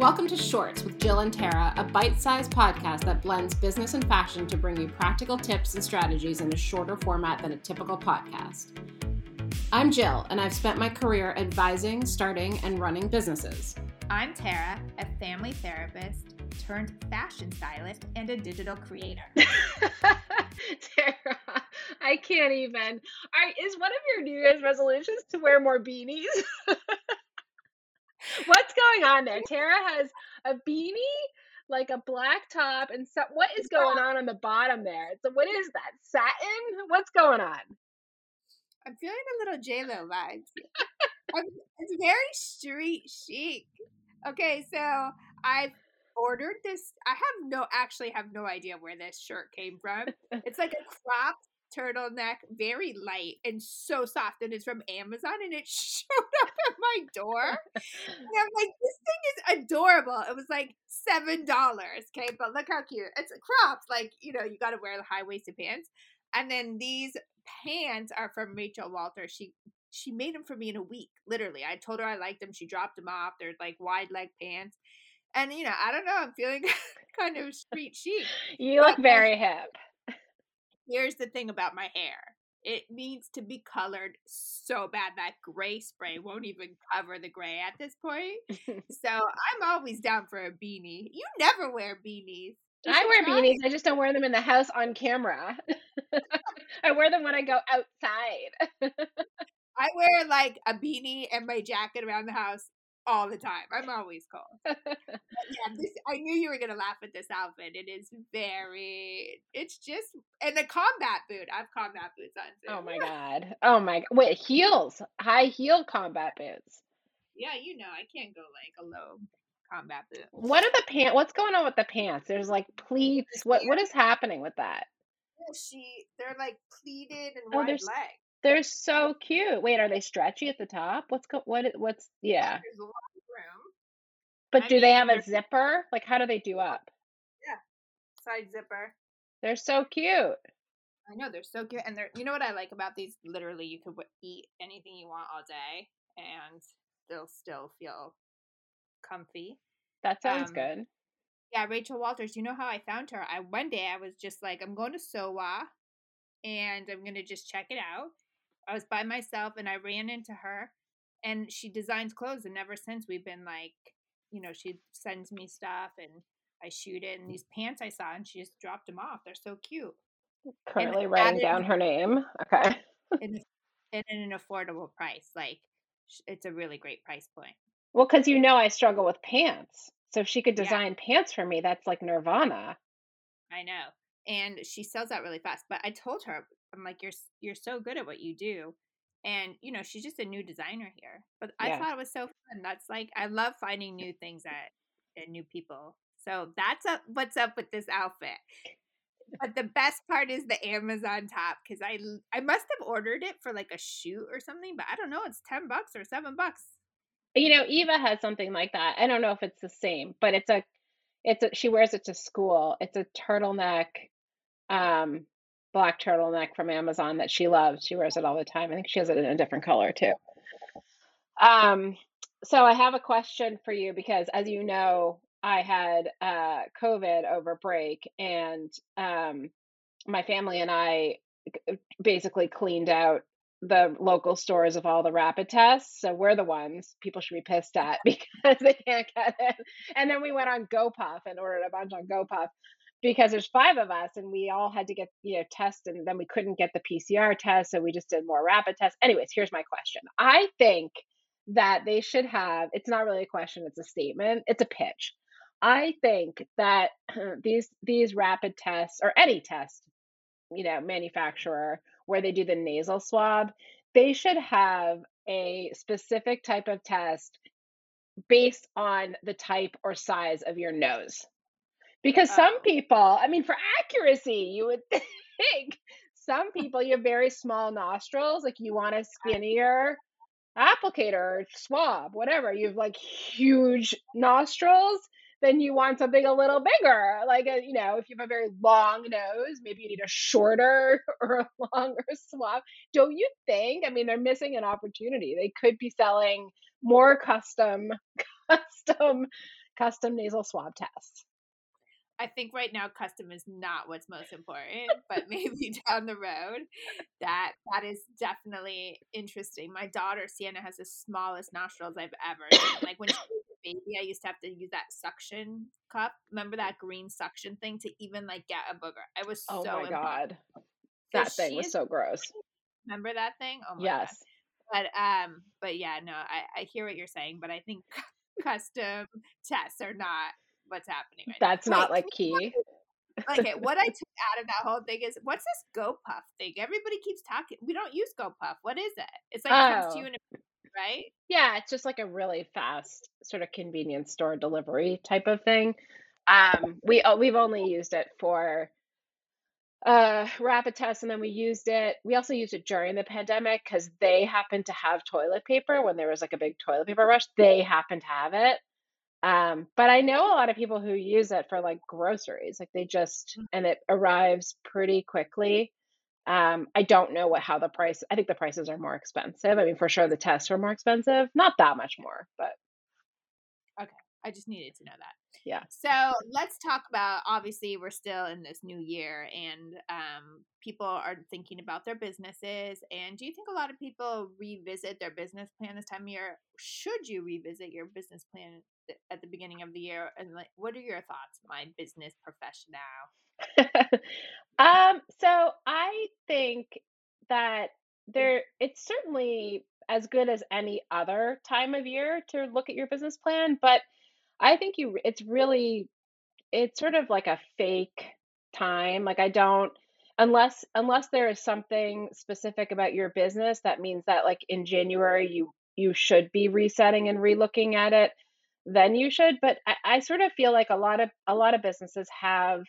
Welcome to Shorts with Jill and Tara, a bite sized podcast that blends business and fashion to bring you practical tips and strategies in a shorter format than a typical podcast. I'm Jill, and I've spent my career advising, starting, and running businesses. I'm Tara, a family therapist turned fashion stylist and a digital creator. Tara, I can't even. Are, is one of your New Year's resolutions to wear more beanies? What's going on there? Tara has a beanie, like a black top, and so what is going on on the bottom there? So what is that? Satin? What's going on? I'm feeling a little J Lo vibes. it's very street chic. Okay, so I've ordered this. I have no actually have no idea where this shirt came from. It's like a cropped turtleneck, very light and so soft. And it's from Amazon and it showed up at my door. and I'm like, this thing is adorable. It was like $7. Okay. But look how cute. It's cropped. Like, you know, you got to wear the high waisted pants. And then these pants are from Rachel Walter. She, she made them for me in a week, literally. I told her I liked them. She dropped them off. They're like wide leg pants. And, you know, I don't know. I'm feeling kind of street chic. You look very hip here's the thing about my hair it needs to be colored so bad that gray spray won't even cover the gray at this point. so I'm always down for a beanie. You never wear beanies. You I wear try. beanies. I just don't wear them in the house on camera. I wear them when I go outside. I wear like a beanie and my jacket around the house all the time. I'm always cold. yeah, this, I knew you were gonna laugh at this outfit. It is very. It's just and the combat boot. I have combat boots on too. Oh my god. Oh my. Wait, heels. High heel combat boots. Yeah, you know I can't go like a low combat boot. What are the pants? What's going on with the pants? There's like pleats. What what is happening with that? she they're like pleated and oh, wide leg. They're so cute. Wait, are they stretchy at the top? What's go what what's yeah. There's a lot of room. But I do mean, they have a zipper? Like how do they do up? Yeah. Side zipper. They're so cute. I know they're so cute and they're you know what I like about these literally you could eat anything you want all day and they'll still feel comfy. That sounds um, good. Yeah, Rachel Walters, you know how I found her? I one day I was just like I'm going to SoWa and I'm going to just check it out I was by myself and I ran into her and she designs clothes and ever since we've been like, you know, she sends me stuff and I shoot it and these pants I saw and she just dropped them off. They're so cute. Currently and writing down her name. Okay. and in an affordable price. Like it's a really great price point. Well, because you know I struggle with pants. So if she could design yeah. pants for me, that's like nirvana. I know. And she sells out really fast. But I told her I'm like, you're you're so good at what you do, and you know, she's just a new designer here. But I yeah. thought it was so fun. That's like, I love finding new things at and new people. So that's up. What's up with this outfit? But the best part is the Amazon top because I I must have ordered it for like a shoot or something, but I don't know. It's ten bucks or seven bucks. You know, Eva has something like that. I don't know if it's the same, but it's a it's a she wears it to school. It's a turtleneck um black turtleneck from Amazon that she loves. She wears it all the time. I think she has it in a different color too. Um, so I have a question for you because, as you know, I had uh, COVID over break, and um, my family and I basically cleaned out the local stores of all the rapid tests. So we're the ones people should be pissed at because they can't get it. And then we went on GoPuff and ordered a bunch on GoPuff because there's five of us and we all had to get you know tests and then we couldn't get the PCR test so we just did more rapid tests. Anyways, here's my question. I think that they should have it's not really a question, it's a statement, it's a pitch. I think that these these rapid tests or any test, you know, manufacturer where they do the nasal swab, they should have a specific type of test based on the type or size of your nose. Because uh, some people, I mean, for accuracy, you would think some people you have very small nostrils, like you want a skinnier applicator, swab, whatever. You have like huge nostrils, then you want something a little bigger. Like, a, you know, if you have a very long nose, maybe you need a shorter or a longer swab. Don't you think? I mean, they're missing an opportunity. They could be selling more custom, custom custom nasal swab tests. I think right now custom is not what's most important, but maybe down the road that that is definitely interesting. My daughter Sienna has the smallest nostrils I've ever seen. Like when she was a baby, I used to have to use that suction cup. Remember that green suction thing to even like get a booger. I was oh so my god, that thing was so gross. Remember that thing? Oh my yes. God. But um, but yeah, no, I I hear what you're saying, but I think custom tests are not what's happening right That's now. not Wait, like key. okay, what I took out of that whole thing is what's this GoPuff thing? Everybody keeps talking. We don't use GoPuff. What is it? It's like oh. comes to you oh. in a right? Yeah, it's just like a really fast sort of convenience store delivery type of thing. Um, we uh, we've only used it for uh, rapid tests, and then we used it. We also used it during the pandemic because they happened to have toilet paper when there was like a big toilet paper rush. They happened to have it, um, but I know a lot of people who use it for like groceries, like they just, mm. and it arrives pretty quickly. Um, I don't know what how the price. I think the prices are more expensive. I mean, for sure the tests are more expensive, not that much more, but okay. I just needed to know that. Yeah. So let's talk about. Obviously, we're still in this new year, and um, people are thinking about their businesses. And do you think a lot of people revisit their business plan this time of year? Should you revisit your business plan at the beginning of the year? And like, what are your thoughts, my business professional? um, so I think that there it's certainly as good as any other time of year to look at your business plan, but I think you it's really it's sort of like a fake time. Like I don't unless unless there is something specific about your business that means that like in January you you should be resetting and relooking at it then you should. But I, I sort of feel like a lot of a lot of businesses have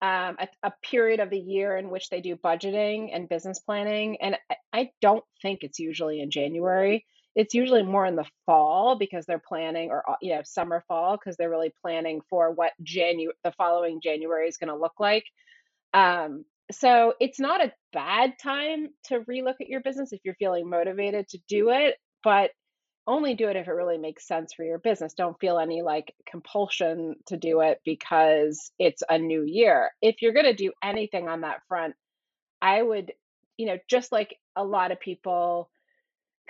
um, a, a, period of the year in which they do budgeting and business planning, and I, I don't think it's usually in January. It's usually more in the fall because they're planning, or uh, you know, summer fall because they're really planning for what Janu the following January is going to look like. Um, so it's not a bad time to relook at your business if you're feeling motivated to do it, but only do it if it really makes sense for your business. Don't feel any like compulsion to do it because it's a new year. If you're going to do anything on that front, I would, you know, just like a lot of people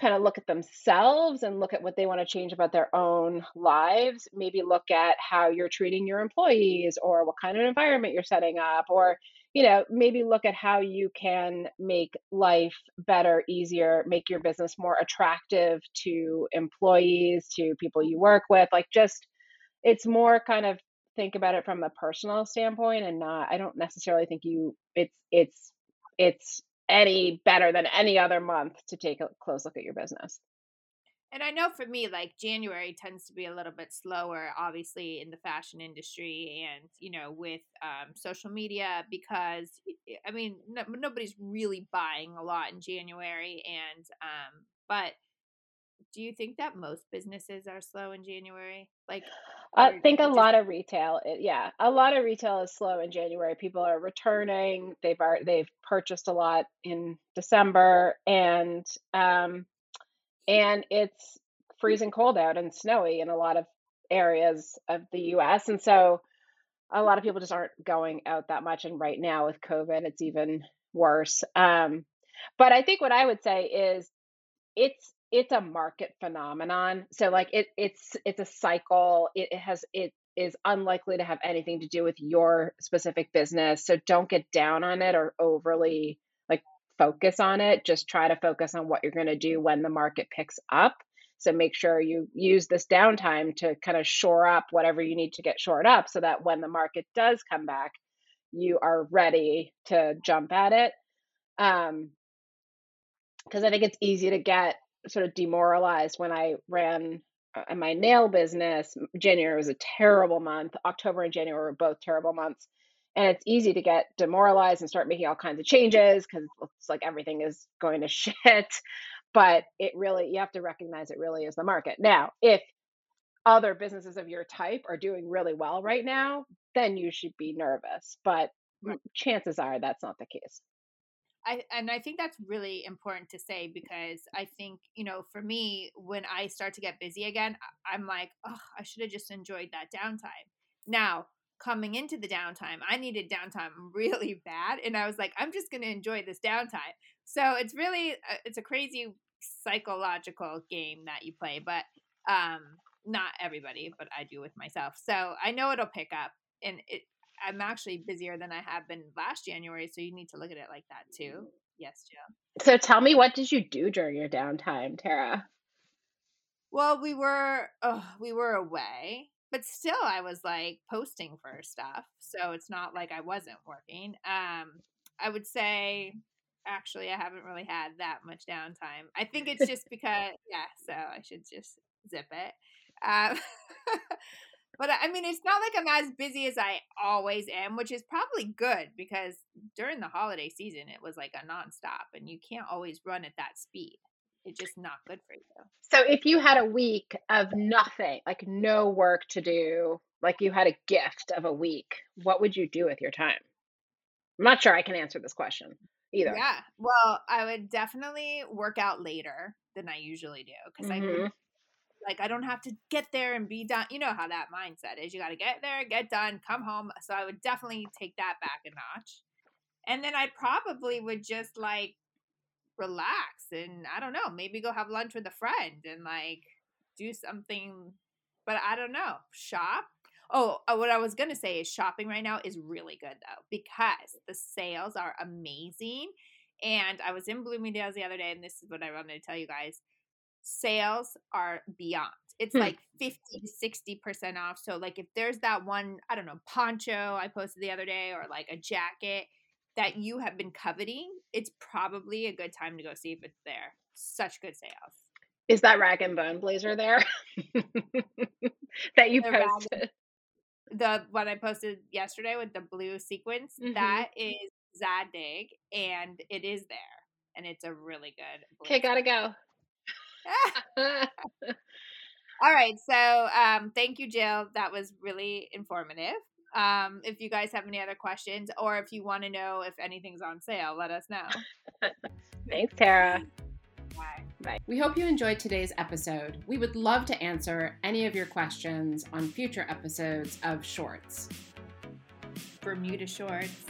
kind of look at themselves and look at what they want to change about their own lives, maybe look at how you're treating your employees or what kind of environment you're setting up or you know, maybe look at how you can make life better, easier, make your business more attractive to employees, to people you work with. Like, just it's more kind of think about it from a personal standpoint and not, I don't necessarily think you, it's, it's, it's any better than any other month to take a close look at your business. And I know for me, like January tends to be a little bit slower, obviously, in the fashion industry and, you know, with um, social media, because, I mean, no, nobody's really buying a lot in January. And, um, but do you think that most businesses are slow in January? Like, I think a lot of retail, yeah, a lot of retail is slow in January. People are returning. They've are, they've purchased a lot in December, and um, and it's freezing cold out and snowy in a lot of areas of the US. And so a lot of people just aren't going out that much. And right now with COVID, it's even worse. Um, but I think what I would say is it's it's a market phenomenon. So like it it's it's a cycle. It, it has it is unlikely to have anything to do with your specific business. So don't get down on it or overly like focus on it. Just try to focus on what you're going to do when the market picks up. So make sure you use this downtime to kind of shore up whatever you need to get shored up so that when the market does come back, you are ready to jump at it. Um, because I think it's easy to get sort of demoralized when I ran uh, my nail business. January was a terrible month. October and January were both terrible months and it's easy to get demoralized and start making all kinds of changes because it's like everything is going to shit but it really you have to recognize it really is the market now if other businesses of your type are doing really well right now then you should be nervous but right. chances are that's not the case I and I think that's really important to say because I think you know for me when I start to get busy again, I'm like, oh, I should have just enjoyed that downtime. Now coming into the downtime, I needed downtime really bad, and I was like, I'm just going to enjoy this downtime. So it's really uh, it's a crazy psychological game that you play, but um, not everybody, but I do with myself. So I know it'll pick up, and it I'm actually busier than I have been last January, so you need to look at it like that too. Yes, Jill. So tell me, what did you do during your downtime, Tara? Well, we were oh, we were away, but still, I was like posting for stuff, so it's not like I wasn't working. Um, I would say actually I haven't really had that much downtime. I think it's just because yeah, so I should just zip it. Um, But I mean, it's not like I'm as busy as I always am, which is probably good because during the holiday season, it was like a nonstop, and you can't always run at that speed. It's just not good for you. So, if you had a week of nothing, like no work to do, like you had a gift of a week, what would you do with your time? I'm not sure I can answer this question either. Yeah. Well, I would definitely work out later than I usually do because mm-hmm. I like I don't have to get there and be done. You know how that mindset is. You got to get there, get done, come home. So I would definitely take that back a notch. And then I probably would just like relax and I don't know, maybe go have lunch with a friend and like do something but I don't know, shop. Oh, uh, what I was going to say is shopping right now is really good though because the sales are amazing. And I was in Bloomingdale's the other day and this is what I wanted to tell you guys sales are beyond. It's hmm. like 50 to 60% off. So, like, if there's that one, I don't know, poncho I posted the other day or like a jacket that you have been coveting, it's probably a good time to go see if it's there. Such good sales. Is that rag and bone blazer there that you the posted? Rag, the one I posted yesterday with the blue sequence, mm-hmm. that is Zadig and it is there. And it's a really good. Okay, gotta go. All right. So um, thank you, Jill. That was really informative. Um, if you guys have any other questions or if you want to know if anything's on sale, let us know. Thanks, Tara. Bye. Bye. We hope you enjoyed today's episode. We would love to answer any of your questions on future episodes of Shorts. Bermuda shorts,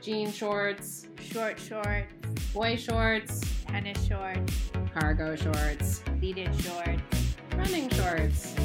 jean shorts, short shorts, boy shorts, tennis shorts. cargo shorts, pleated shorts, running shorts, shorts.